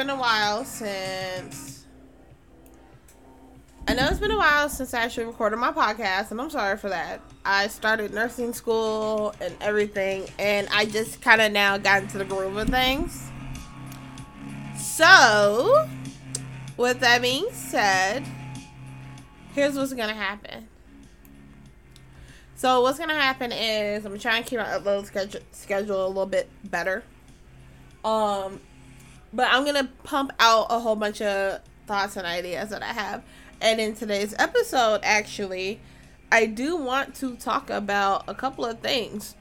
been a while since. I know it's been a while since I actually recorded my podcast, and I'm sorry for that. I started nursing school and everything, and I just kind of now got into the groove of things. So, with that being said, here's what's gonna happen. So what's gonna happen is I'm trying to keep my upload schedule schedule a little bit better. Um, but I'm gonna pump out a whole bunch of thoughts and ideas that I have. And in today's episode, actually, I do want to talk about a couple of things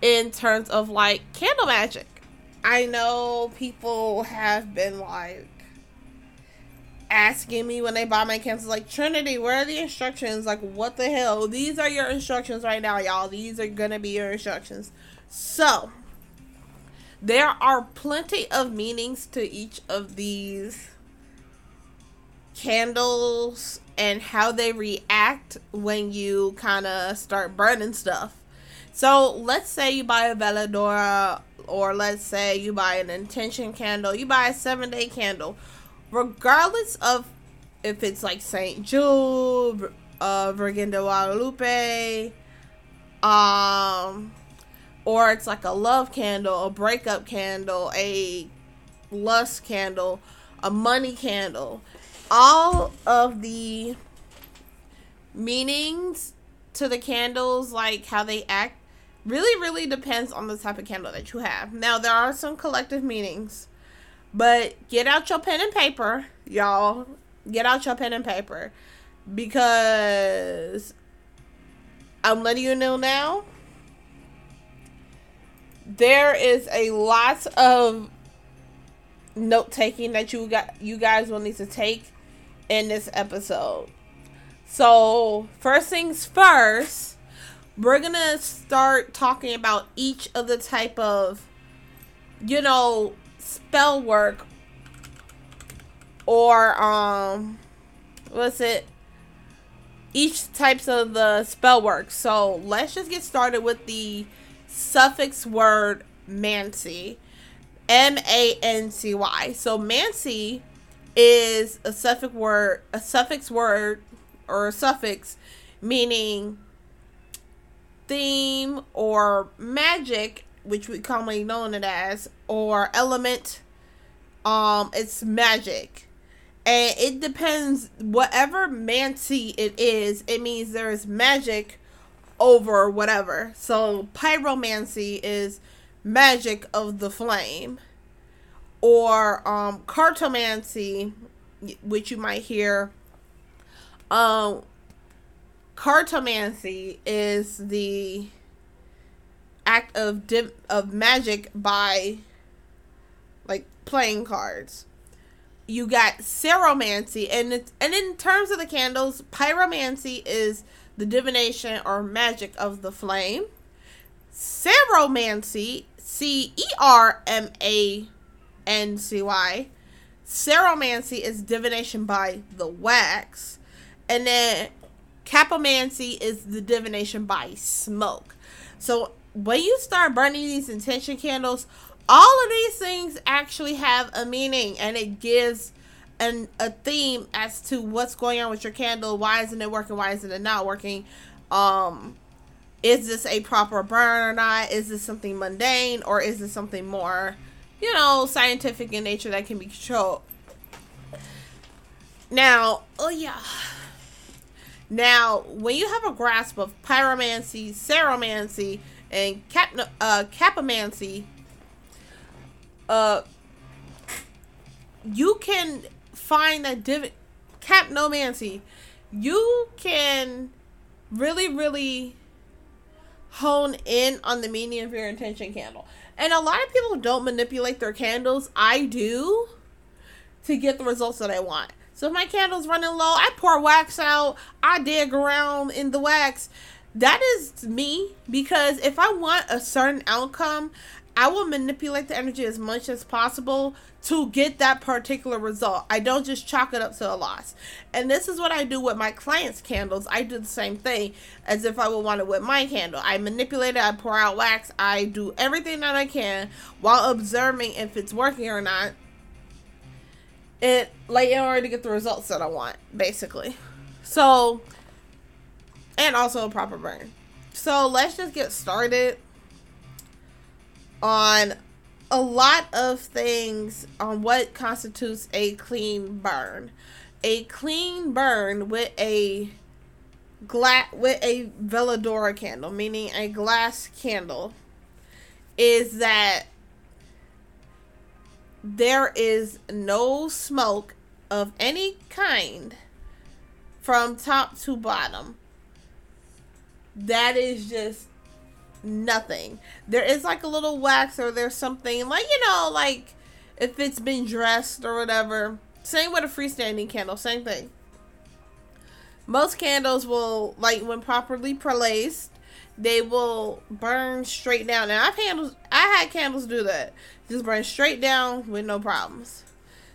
in terms of like candle magic. I know people have been like asking me when they buy my candles, like Trinity, where are the instructions? Like, what the hell? These are your instructions right now, y'all. These are gonna be your instructions. So, there are plenty of meanings to each of these candles and how they react when you kind of start burning stuff. So, let's say you buy a Veladora, or let's say you buy an intention candle, you buy a seven day candle regardless of if it's like Saint Jude, uh, Virgin de Guadalupe, um, or it's like a love candle, a breakup candle, a lust candle, a money candle. All of the meanings to the candles, like how they act, really, really depends on the type of candle that you have. Now, there are some collective meanings but get out your pen and paper, y'all. Get out your pen and paper. Because I'm letting you know now. There is a lot of note taking that you got you guys will need to take in this episode. So, first things first, we're going to start talking about each of the type of you know, spell work or um what's it each types of the spell work so let's just get started with the suffix word mancy m-a-n-c-y so mancy is a suffix word a suffix word or a suffix meaning theme or magic which we commonly known it as, or element. Um, it's magic. And it depends whatever mancy it is, it means there is magic over whatever. So pyromancy is magic of the flame. Or um cartomancy, which you might hear um cartomancy is the act of dim- of magic by like playing cards. You got ceromancy, and it's, and in terms of the candles, pyromancy is the divination or magic of the flame. Ceromancy, C E R M A N C Y. Ceromancy is divination by the wax, and then capomancy is the divination by smoke. So when you start burning these intention candles, all of these things actually have a meaning and it gives an a theme as to what's going on with your candle. Why isn't it working? Why isn't it not working? Um, is this a proper burn or not? Is this something mundane or is this something more, you know, scientific in nature that can be controlled? Now, oh yeah. Now, when you have a grasp of pyromancy, ceromancy, and cap uh capomancy uh you can find that div capnomancy you can really really hone in on the meaning of your intention candle. And a lot of people don't manipulate their candles. I do to get the results that i want. So if my candle's running low i pour wax out. I dig around in the wax. That is me because if I want a certain outcome, I will manipulate the energy as much as possible to get that particular result. I don't just chalk it up to a loss. And this is what I do with my clients' candles. I do the same thing as if I would want it with my candle. I manipulate it, I pour out wax, I do everything that I can while observing if it's working or not. It like in order to get the results that I want, basically. So and also a proper burn. So let's just get started on a lot of things on what constitutes a clean burn. A clean burn with a glass with a veladora candle, meaning a glass candle, is that there is no smoke of any kind from top to bottom. That is just nothing. There is like a little wax or there's something like, you know, like if it's been dressed or whatever. Same with a freestanding candle, same thing. Most candles will, like when properly placed, they will burn straight down. And I've handled I had candles do that, just burn straight down with no problems.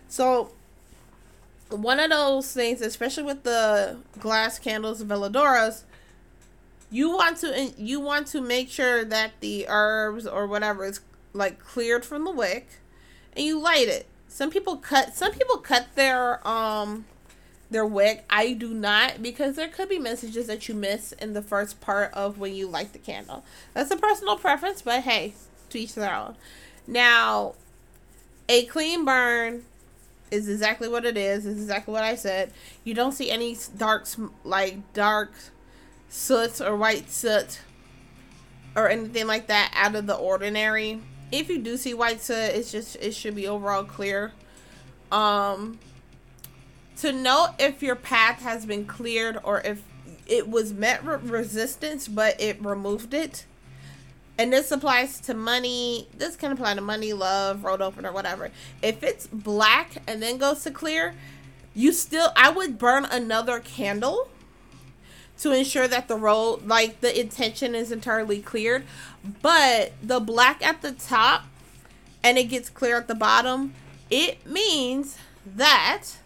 So one of those things, especially with the glass candles, veladoras, you want to you want to make sure that the herbs or whatever is like cleared from the wick and you light it. Some people cut some people cut their um their wick. I do not because there could be messages that you miss in the first part of when you light the candle. That's a personal preference but hey to each their own. Now a clean burn is exactly what it is is exactly what i said. You don't see any dark like dark soot or white soot or anything like that out of the ordinary. If you do see white soot, it's just it should be overall clear. Um to know if your path has been cleared or if it was met resistance but it removed it. And this applies to money. This can apply to money, love, road opener, whatever. If it's black and then goes to clear, you still I would burn another candle to ensure that the road, like the intention is entirely cleared. But the black at the top and it gets clear at the bottom, it means that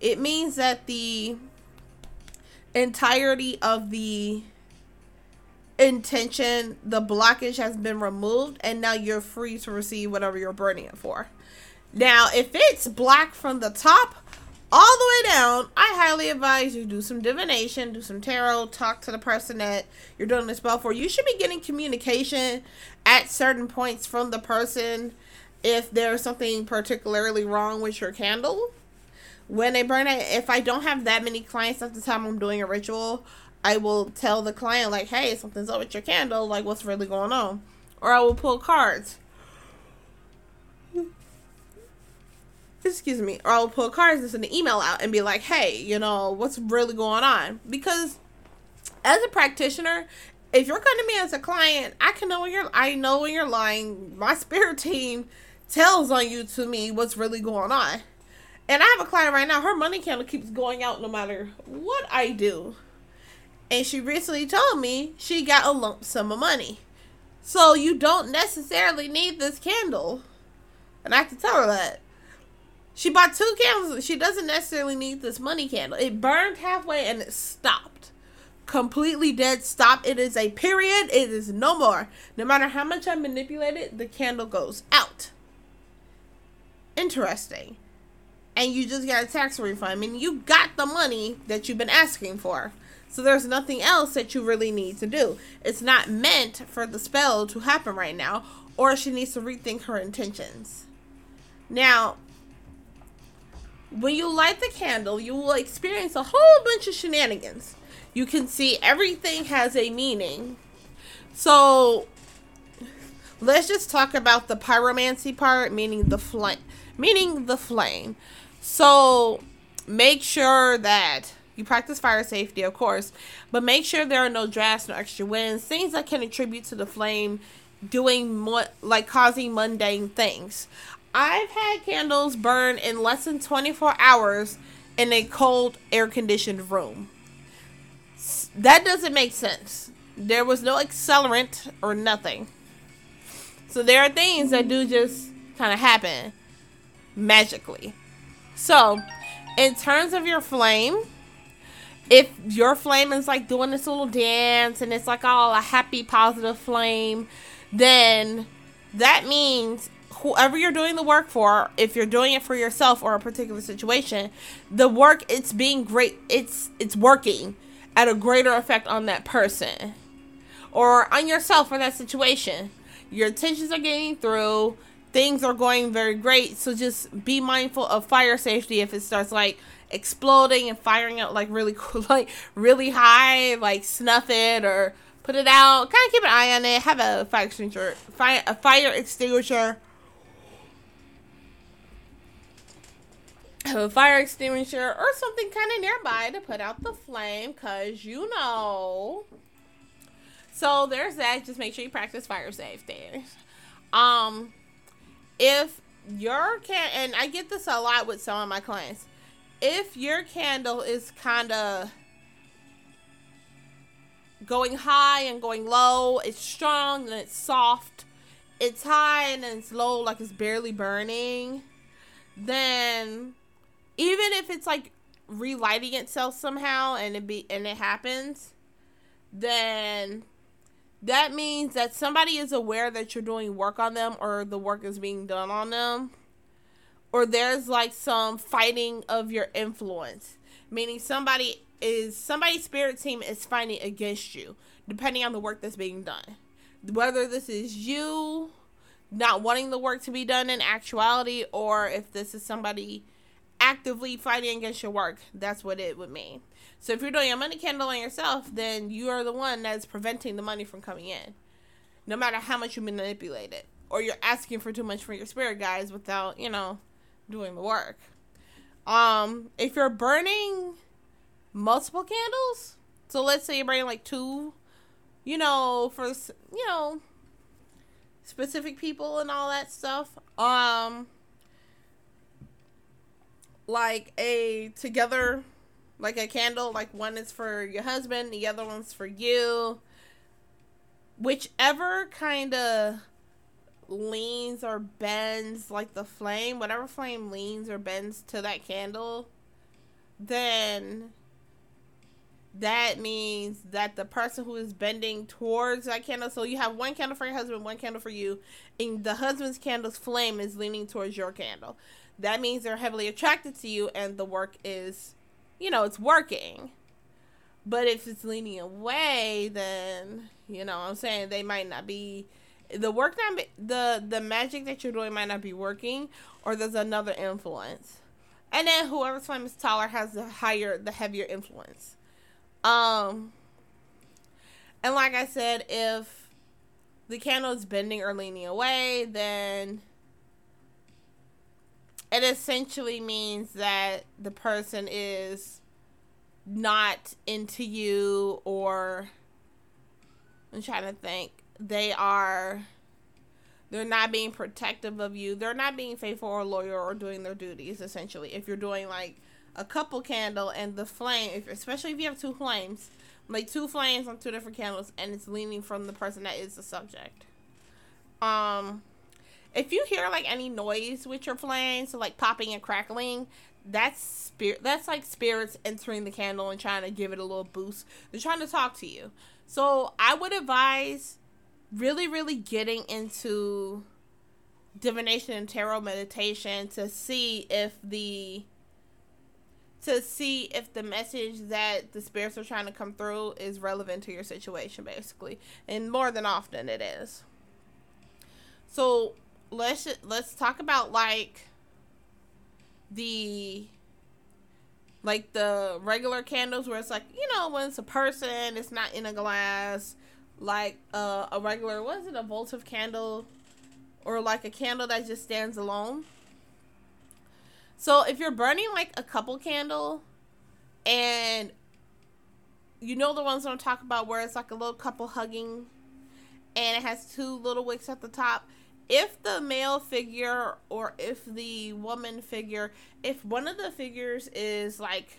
it means that the entirety of the intention, the blockage has been removed, and now you're free to receive whatever you're burning it for. Now, if it's black from the top, all the way down, I highly advise you do some divination, do some tarot, talk to the person that you're doing the spell for. You should be getting communication at certain points from the person if there's something particularly wrong with your candle. When they burn it, if I don't have that many clients at the time I'm doing a ritual, I will tell the client like, "Hey, something's up with your candle. Like, what's really going on?" Or I will pull cards excuse me, or I'll pull cards and send an email out and be like, hey, you know, what's really going on? Because as a practitioner, if you're coming to me as a client, I can know when you're I know when you're lying. My spirit team tells on you to me what's really going on. And I have a client right now, her money candle keeps going out no matter what I do. And she recently told me she got a lump sum of money. So you don't necessarily need this candle. And I have to tell her that. She bought two candles. She doesn't necessarily need this money candle. It burned halfway and it stopped. Completely dead stop. It is a period. It is no more. No matter how much I manipulate it, the candle goes out. Interesting. And you just got a tax refund. I mean, you got the money that you've been asking for. So there's nothing else that you really need to do. It's not meant for the spell to happen right now, or she needs to rethink her intentions. Now, when you light the candle, you will experience a whole bunch of shenanigans. You can see everything has a meaning. So let's just talk about the pyromancy part, meaning the flame, meaning the flame. So make sure that you practice fire safety, of course, but make sure there are no drafts, no extra winds, things that can attribute to the flame doing more like causing mundane things. I've had candles burn in less than 24 hours in a cold, air conditioned room. That doesn't make sense. There was no accelerant or nothing. So there are things that do just kind of happen magically. So, in terms of your flame, if your flame is like doing this little dance and it's like all a happy, positive flame, then that means whoever you're doing the work for, if you're doing it for yourself or a particular situation, the work it's being great, it's it's working at a greater effect on that person or on yourself for that situation. Your intentions are getting through, things are going very great. So just be mindful of fire safety if it starts like exploding and firing out like really cool, like really high, like snuff it or put it out. Kind of keep an eye on it. Have a fire extinguisher, fire a fire extinguisher. A fire extinguisher or something kind of nearby to put out the flame, cause you know. So there's that. Just make sure you practice fire safety. Um, if your can and I get this a lot with some of my clients. If your candle is kind of going high and going low, it's strong and it's soft, it's high and it's low, like it's barely burning, then even if it's like relighting itself somehow and it be and it happens, then that means that somebody is aware that you're doing work on them or the work is being done on them or there's like some fighting of your influence. Meaning somebody is somebody's spirit team is fighting against you depending on the work that's being done. Whether this is you not wanting the work to be done in actuality or if this is somebody actively fighting against your work that's what it would mean so if you're doing a money candle on yourself, then you are the one that's preventing the money from coming in. No matter how much you manipulate it. Or you're asking for too much from your spirit guys without, you know, doing the work. Um, if you're burning multiple candles, so let's say you're burning like two, you know, for you know, specific people and all that stuff. Um like a together like a candle like one is for your husband the other one's for you. Whichever kind of leans or bends like the flame whatever flame leans or bends to that candle then that means that the person who is bending towards that candle so you have one candle for your husband one candle for you and the husband's candle's flame is leaning towards your candle that means they're heavily attracted to you and the work is you know, it's working. But if it's leaning away, then you know, I'm saying they might not be the work not the the magic that you're doing might not be working, or there's another influence. And then whoever's flame is taller has the higher, the heavier influence. Um, and like I said, if the candle is bending or leaning away, then it essentially means that the person is not into you or I'm trying to think. They are they're not being protective of you. They're not being faithful or loyal or doing their duties essentially. If you're doing like a couple candle and the flame, if, especially if you have two flames, like two flames on two different candles and it's leaning from the person that is the subject. Um if you hear like any noise with your flame, so like popping and crackling, that's spirit that's like spirits entering the candle and trying to give it a little boost. They're trying to talk to you. So I would advise really, really getting into divination and tarot meditation to see if the to see if the message that the spirits are trying to come through is relevant to your situation basically and more than often it is so let's let's talk about like the like the regular candles where it's like you know when it's a person it's not in a glass like uh, a regular was it a votive candle? Or like a candle that just stands alone? So if you're burning like a couple candle and you know the ones i'm talking about where it's like a little couple hugging and it has two little wicks at the top if the male figure or if the woman figure, if one of the figures is like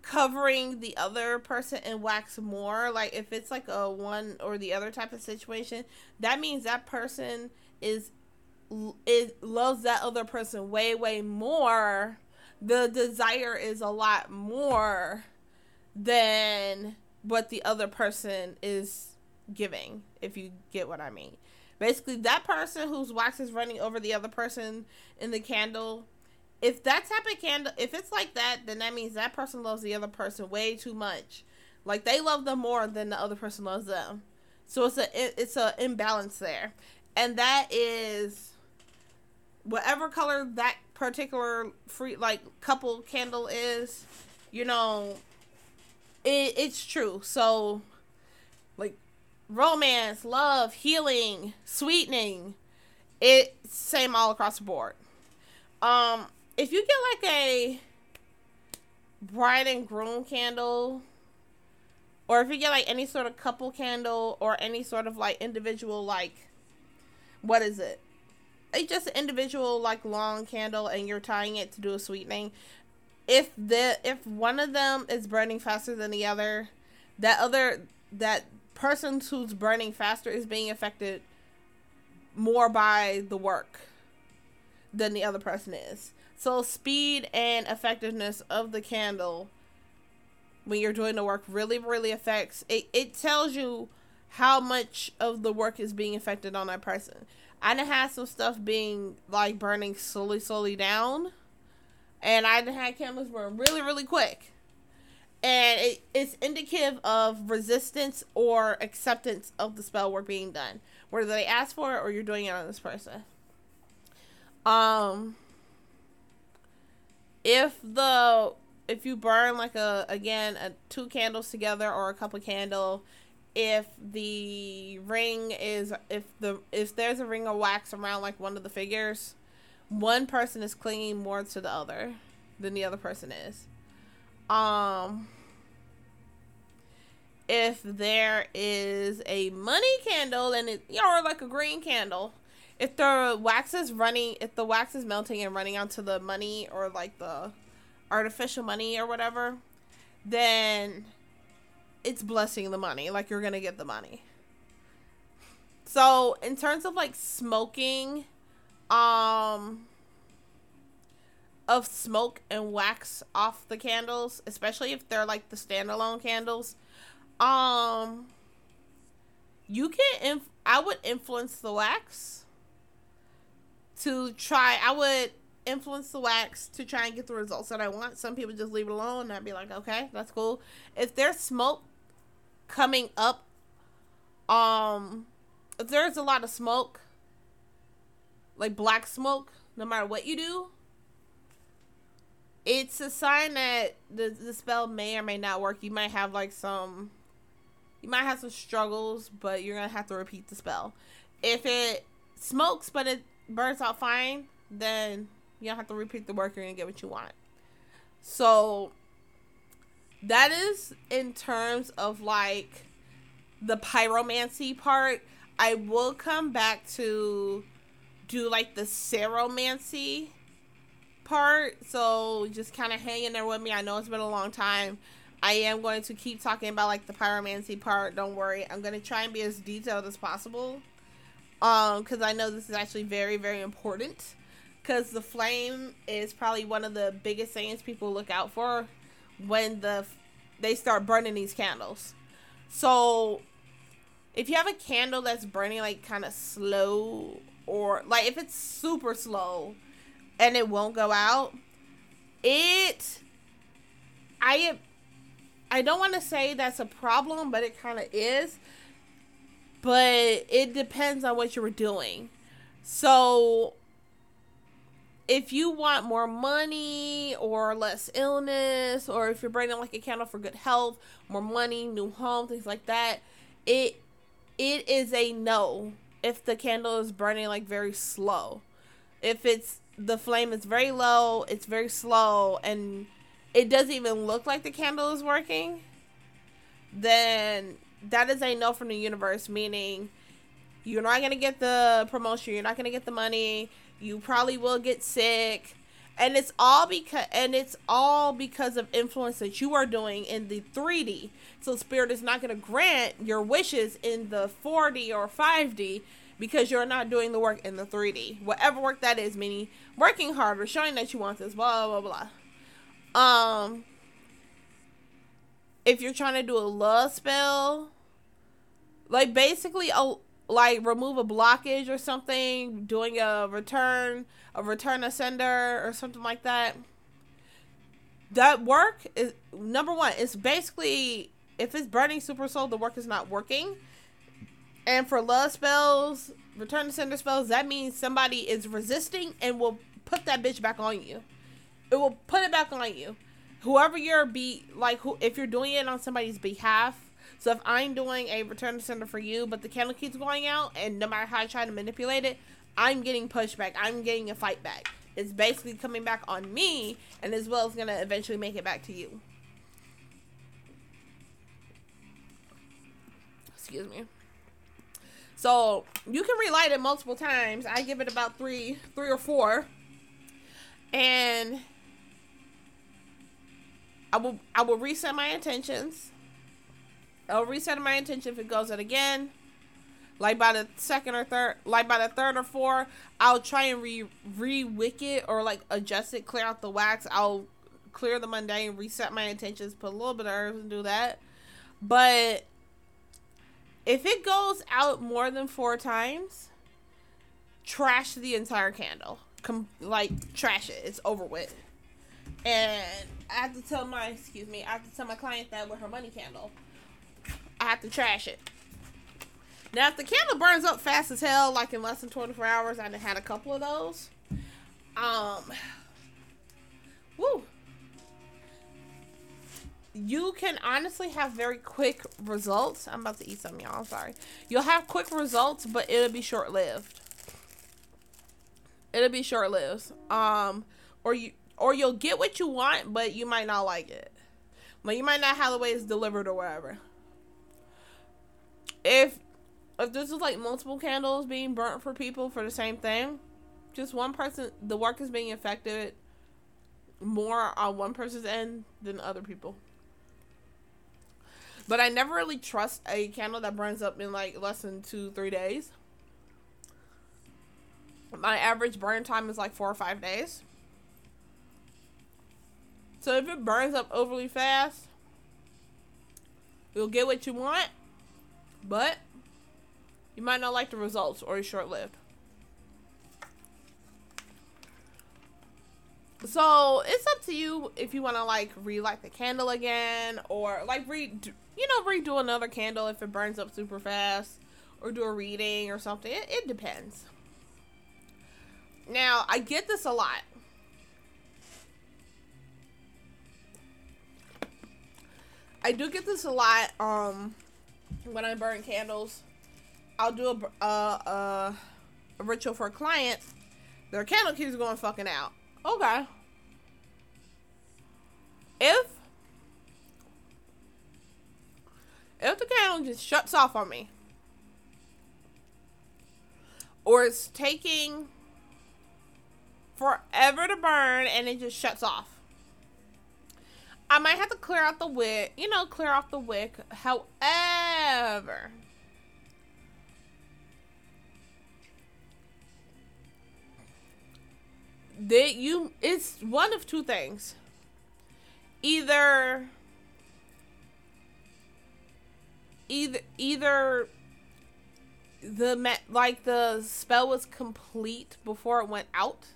covering the other person in wax more, like if it's like a one or the other type of situation, that means that person is it loves that other person way way more. The desire is a lot more than what the other person is giving, if you get what I mean. Basically, that person whose wax is running over the other person in the candle, if that type of candle, if it's like that, then that means that person loves the other person way too much. Like they love them more than the other person loves them. So it's a it's a imbalance there, and that is whatever color that particular free like couple candle is. You know, it, it's true. So, romance, love, healing, sweetening, it same all across the board. Um, if you get like a bride and groom candle, or if you get like any sort of couple candle or any sort of like individual like what is it? It's just an individual like long candle and you're tying it to do a sweetening if the if one of them is burning faster than the other, that other that person who's burning faster is being affected more by the work than the other person is. So speed and effectiveness of the candle when you're doing the work really really affects it it tells you how much of the work is being affected on that person. I done had some stuff being like burning slowly slowly down and I had candles burn really, really quick. And it, it's indicative of resistance or acceptance of the spell work being done. Whether they ask for it or you're doing it on this person. Um if the if you burn like a again a two candles together or a couple candle if the ring is if the if there's a ring of wax around like one of the figures one person is clinging more to the other than the other person is. Um if there is a money candle and it or like a green candle, if the wax is running if the wax is melting and running onto the money or like the artificial money or whatever, then it's blessing the money. Like you're gonna get the money. So in terms of like smoking, um of smoke and wax off the candles, especially if they're like the standalone candles. Um you can inf- I would influence the wax to try I would influence the wax to try and get the results that I want. Some people just leave it alone and I'd be like, "Okay, that's cool." If there's smoke coming up um if there's a lot of smoke like black smoke no matter what you do it's a sign that the, the spell may or may not work. You might have like some, you might have some struggles, but you're gonna have to repeat the spell. If it smokes but it burns out fine, then you don't have to repeat the work. You're gonna get what you want. So that is in terms of like the pyromancy part. I will come back to do like the ceromancy part. So just kind of hang in there with me. I know it's been a long time. I am going to keep talking about like the pyromancy part. Don't worry. I'm going to try and be as detailed as possible. Um, because I know this is actually very, very important. Because the flame is probably one of the biggest things people look out for when the they start burning these candles. So if you have a candle that's burning like kind of slow or like if it's super slow and it won't go out, it I I don't want to say that's a problem, but it kind of is. But it depends on what you were doing. So if you want more money or less illness or if you're burning like a candle for good health, more money, new home, things like that, it it is a no if the candle is burning like very slow. If it's the flame is very low, it's very slow, and it doesn't even look like the candle is working, then that is a no from the universe, meaning you're not going to get the promotion, you're not going to get the money, you probably will get sick, and it's all because and it's all because of influence that you are doing in the 3D. So spirit is not going to grant your wishes in the 4D or 5D because you're not doing the work in the 3D. Whatever work that is, meaning working harder, showing that you want this, blah blah blah. Um if you're trying to do a love spell, like basically a like remove a blockage or something, doing a return, a return to sender or something like that. That work is number one. It's basically if it's burning super soul, the work is not working. And for love spells, return to sender spells, that means somebody is resisting and will put that bitch back on you. It will put it back on you. Whoever you're be like, who if you're doing it on somebody's behalf, so if I'm doing a return to sender for you, but the candle keeps going out, and no matter how I try to manipulate it, I'm getting pushback. I'm getting a fight back. It's basically coming back on me, and as well as gonna eventually make it back to you. Excuse me. So you can relight it multiple times. I give it about three, three or four, and I will I will reset my intentions I'll reset my intention if it goes out again. Like by the second or third, like by the third or fourth, I'll try and re re wick it or like adjust it, clear out the wax. I'll clear the mundane, reset my intentions, put a little bit of herbs and do that. But if it goes out more than four times, trash the entire candle. Com- like trash it. It's over with. And I have to tell my excuse me, I have to tell my client that with her money candle. I have to trash it. Now, if the candle burns up fast as hell, like in less than 24 hours, I had a couple of those. Um, woo. You can honestly have very quick results. I'm about to eat some, y'all. I'm sorry. You'll have quick results, but it'll be short lived. It'll be short lived. Um, or you or you'll get what you want, but you might not like it. Like you might not have the way it's delivered or whatever if if this is like multiple candles being burnt for people for the same thing, just one person, the work is being affected more on one person's end than other people. But I never really trust a candle that burns up in like less than two, three days. My average burn time is like four or five days. So if it burns up overly fast, you'll get what you want but you might not like the results or it's short lived. So it's up to you if you want to like relight the candle again or like re you know redo another candle if it burns up super fast or do a reading or something. It, it depends. Now I get this a lot. I do get this a lot. Um, when I burn candles, I'll do a, uh, a ritual for a client. Their candle keeps going fucking out. Okay. Just shuts off on me, or it's taking forever to burn and it just shuts off. I might have to clear out the wick, you know, clear off the wick. However, that you it's one of two things. Either either either the like the spell was complete before it went out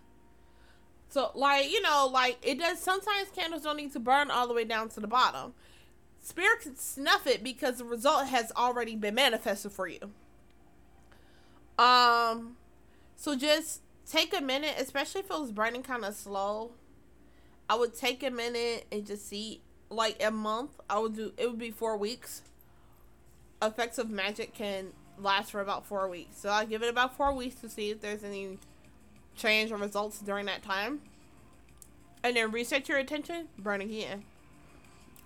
so, like, you know, like it does. Sometimes candles don't need to burn all the way down to the bottom. Spirit can snuff it because the result has already been manifested for you. Um, so just take a minute, especially if it was burning kind of slow. I would take a minute and just see, like a month. I would do. It would be four weeks. Effects of magic can last for about four weeks, so I'll give it about four weeks to see if there's any change or results during that time. And then reset your attention, burn again.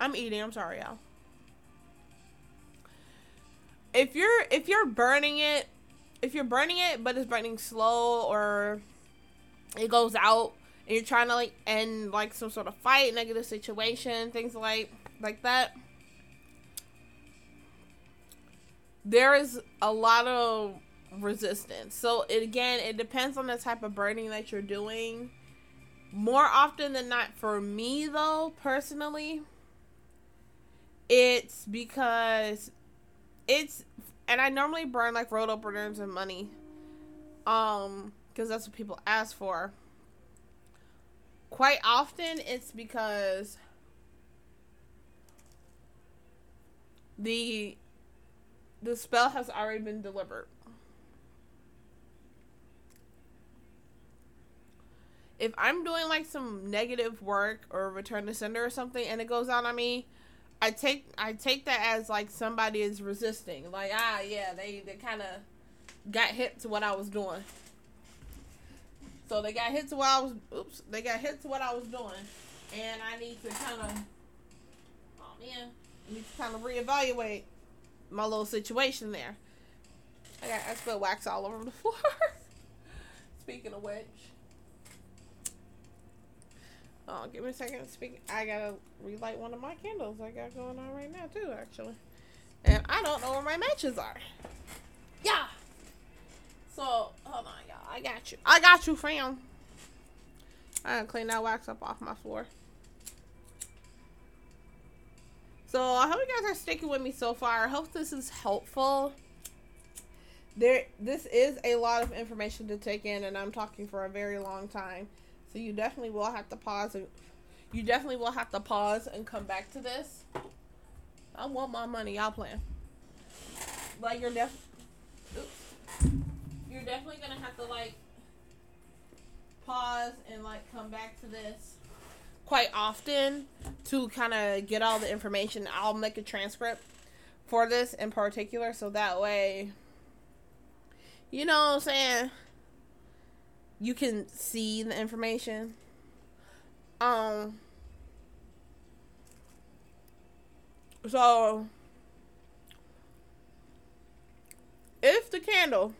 I'm eating, I'm sorry, y'all. If you're if you're burning it, if you're burning it but it's burning slow or it goes out and you're trying to like end like some sort of fight, negative situation, things like like that. There is a lot of resistance. So it again, it depends on the type of burning that you're doing. More often than not, for me though, personally, it's because it's and I normally burn like road openers and money. Um, because that's what people ask for. Quite often it's because the the spell has already been delivered. If I'm doing like some negative work or return to sender or something and it goes out on me, I take I take that as like somebody is resisting. Like ah yeah, they they kind of got hit to what I was doing. So they got hit to what I was oops, they got hit to what I was doing. And I need to kind of oh man, I need to kind of reevaluate my little situation there. I got I spilled wax all over the floor. Speaking of which, Oh, give me a second. Speak. I gotta relight one of my candles I got going on right now too, actually. And I don't know where my matches are. Yeah. So hold on, y'all. I got you. I got you, fam. I gotta clean that wax up off my floor. So I hope you guys are sticking with me so far. I hope this is helpful. There, this is a lot of information to take in, and I'm talking for a very long time. So you definitely will have to pause and you definitely will have to pause and come back to this. I want my money, y'all plan. Like you're def you're definitely gonna have to like pause and like come back to this quite often to kind of get all the information. I'll make a transcript for this in particular so that way you know what I'm saying you can see the information. Um so if the candle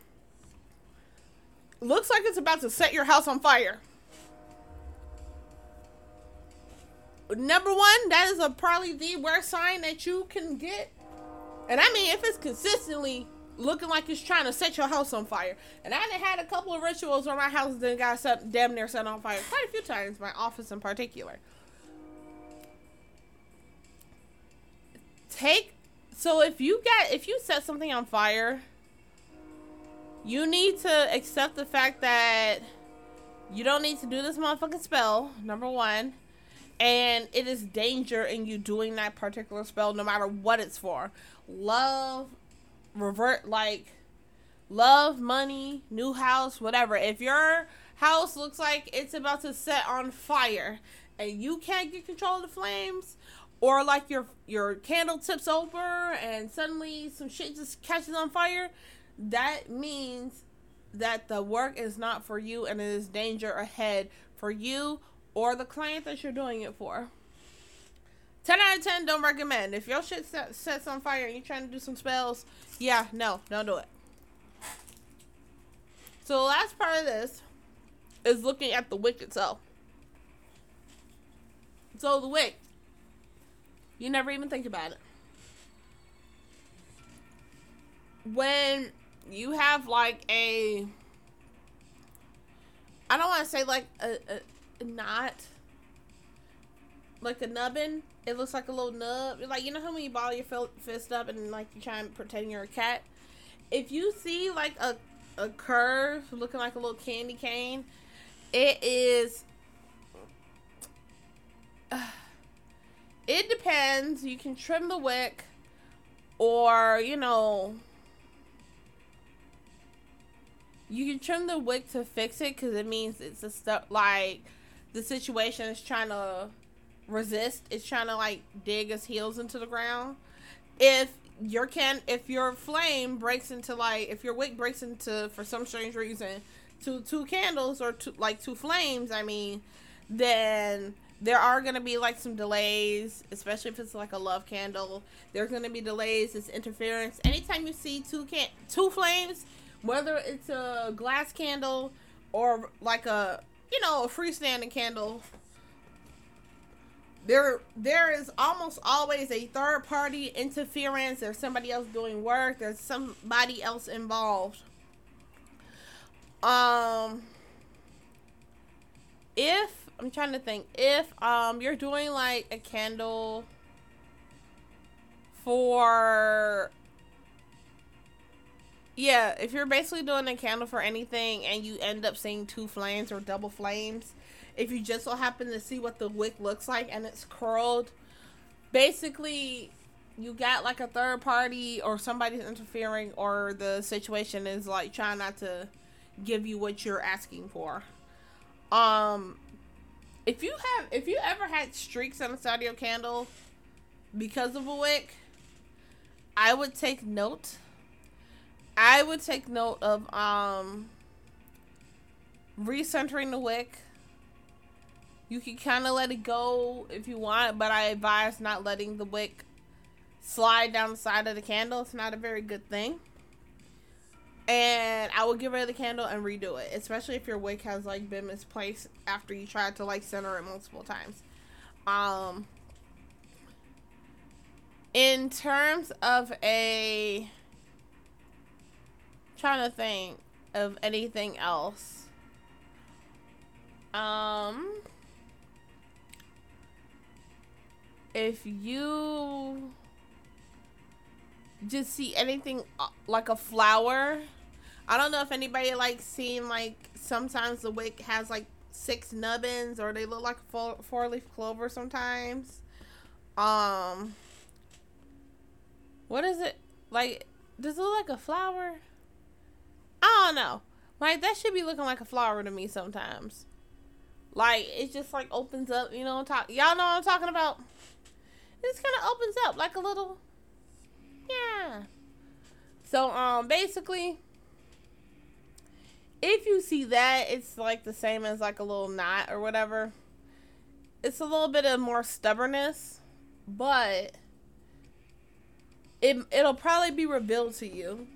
looks like it's about to set your house on fire. Number one, that is a probably the worst sign that you can get. And I mean, if it's consistently looking like it's trying to set your house on fire. And I had a couple of rituals where my house then got set, damn near set on fire quite a few times, my office in particular. Take so if you get if you set something on fire, you need to accept the fact that you don't need to do this motherfucking spell, number one. And it is danger in you doing that particular spell no matter what it's for. Love, revert like love, money, new house, whatever. If your house looks like it's about to set on fire and you can't get control of the flames, or like your your candle tips over and suddenly some shit just catches on fire, that means that the work is not for you and it is danger ahead for you or the client that you're doing it for. 10 out of 10 don't recommend. If your shit set, sets on fire and you're trying to do some spells, yeah, no, don't do it. So the last part of this is looking at the wick itself. So the wick, you never even think about it. When you have like a, I don't want to say like a, a, a knot, like a nubbin it looks like a little nub. Like you know how when you ball your fist up and like you try and pretend you're a cat. If you see like a a curve looking like a little candy cane, it is. It depends. You can trim the wick, or you know. You can trim the wick to fix it because it means it's a stuff like the situation is trying to resist is trying to like dig its heels into the ground. If your can if your flame breaks into like if your wick breaks into for some strange reason two two candles or like two flames, I mean, then there are gonna be like some delays, especially if it's like a love candle. There's gonna be delays, it's interference. Anytime you see two can two flames, whether it's a glass candle or like a you know, a freestanding candle, there there is almost always a third party interference. There's somebody else doing work. There's somebody else involved. Um, if I'm trying to think, if um you're doing like a candle for yeah, if you're basically doing a candle for anything and you end up seeing two flames or double flames, if you just so happen to see what the wick looks like and it's curled, basically you got like a third party or somebody's interfering or the situation is like trying not to give you what you're asking for. Um if you have if you ever had streaks on a your candle because of a wick, I would take note I would take note of um recentering the wick. You can kind of let it go if you want, but I advise not letting the wick slide down the side of the candle. It's not a very good thing. And I will get rid of the candle and redo it, especially if your wick has like been misplaced after you tried to like center it multiple times. Um, in terms of a trying to think of anything else. Um, if you just see anything uh, like a flower, I don't know if anybody likes seeing like sometimes the wick has like six nubbins or they look like a four, leaf clover sometimes. Um, what is it like? Does it look like a flower? Don't know. Like that should be looking like a flower to me sometimes. Like it just like opens up, you know. Talk, y'all know what I'm talking about. This kind of opens up like a little, yeah. So um, basically, if you see that, it's like the same as like a little knot or whatever. It's a little bit of more stubbornness, but it it'll probably be revealed to you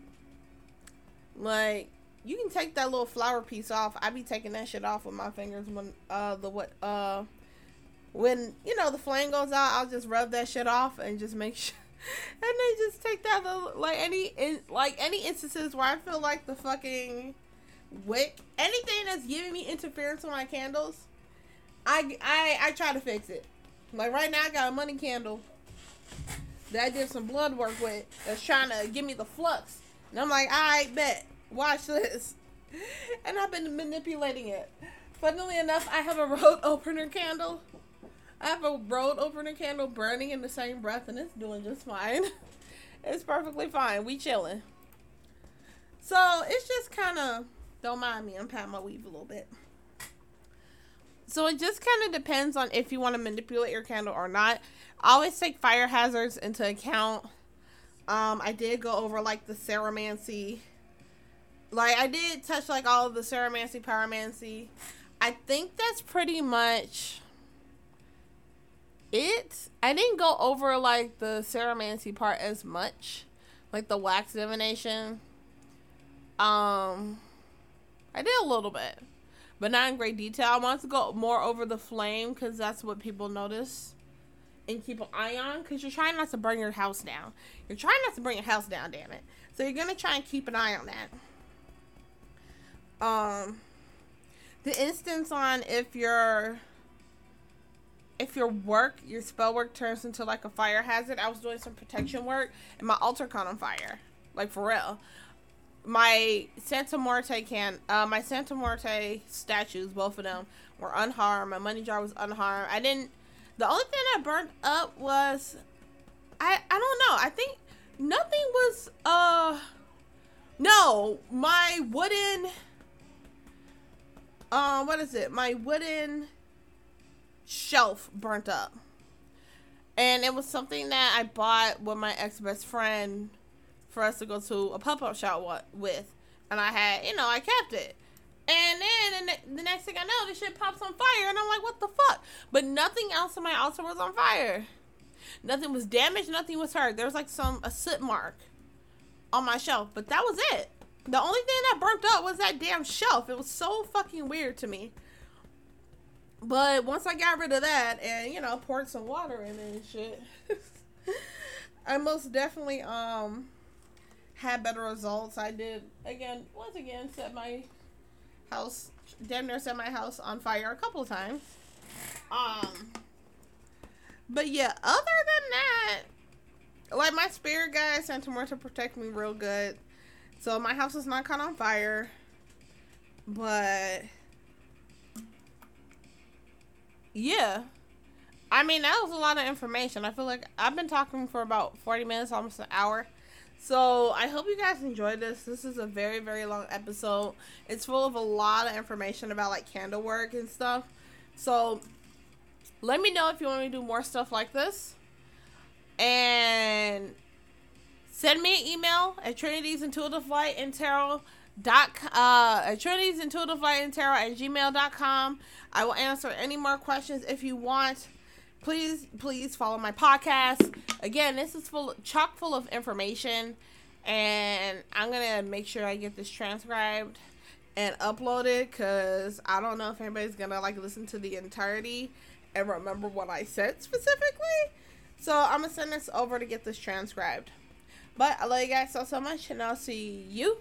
like you can take that little flower piece off. I be taking that shit off with my fingers when uh the what uh when you know the flame goes out. I'll just rub that shit off and just make sure. and then just take that little like any in like any instances where I feel like the fucking wick anything that's giving me interference with my candles. I I I try to fix it. Like right now, I got a money candle that I did some blood work with that's trying to give me the flux and I'm like, I bet. Watch this. And I've been manipulating it. Funnily enough, I have a road opener candle. I have a road opener candle burning in the same breath, and it's doing just fine. it's perfectly fine. We chilling. So it's just kind of don't mind me. I'm patting my weave a little bit. So it just kind of depends on if you want to manipulate your candle or not. always take fire hazards into account. Um, I did go over like the Ceromancy. Like I did touch like all of the Ceromancy, Pyromancy. I think that's pretty much it. I didn't go over like the Ceromancy part as much. Like the wax divination. Um I did a little bit. But not in great detail. I want to go more over the flame because that's what people notice and keep an eye on because you're trying not to burn your house down. You're trying not to burn your house down, damn it. So you're gonna try and keep an eye on that. Um, the instance on if your if your work, your spell work turns into like a fire hazard. I was doing some protection work and my altar caught on fire, like for real. My Santa Muerte can, uh, my Santa Muerte statues, both of them were unharmed. My money jar was unharmed. I didn't the only thing that burned up was I I don't know. I think nothing was uh no, my wooden uh, what is it? My wooden shelf burnt up. And it was something that I bought with my ex best friend for us to go to a pop up shop with. And I had, you know, I kept it. And then the next thing I know, the shit pops on fire, and I'm like, what the fuck? But nothing else in my altar was on fire. Nothing was damaged, nothing was hurt. There was like some a soot mark on my shelf, but that was it. The only thing that burnt up was that damn shelf. It was so fucking weird to me. But once I got rid of that and you know poured some water in it and shit, I most definitely um had better results. I did again once again set my house damn near set my house on fire a couple times. Um but yeah, other than that, like my spirit guide Santa Muerte to protect me real good. So my house is not caught on fire. But yeah. I mean, that was a lot of information. I feel like I've been talking for about 40 minutes, almost an hour. So I hope you guys enjoyed this. This is a very, very long episode. It's full of a lot of information about like candle work and stuff. So let me know if you want me to do more stuff like this. And send me an email at Trinity's Intuitive Light and Tarot dot uh at Trinity's Intuitive Light and Tarot at gmail.com. I will answer any more questions if you want. Please, please follow my podcast. Again, this is full chock full of information and I'm gonna make sure I get this transcribed and uploaded because I don't know if anybody's gonna like listen to the entirety and remember what I said specifically. So I'm gonna send this over to get this transcribed. But I love you guys so so much, and I'll see you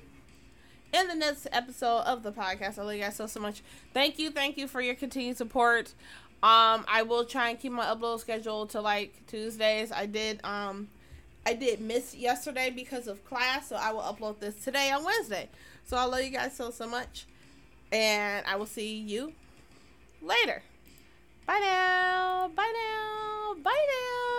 in the next episode of the podcast. I love you guys so so much. Thank you, thank you for your continued support. Um, I will try and keep my upload schedule to like Tuesdays. I did um I did miss yesterday because of class, so I will upload this today on Wednesday. So I love you guys so so much. And I will see you later. Bye now. Bye now. Bye now.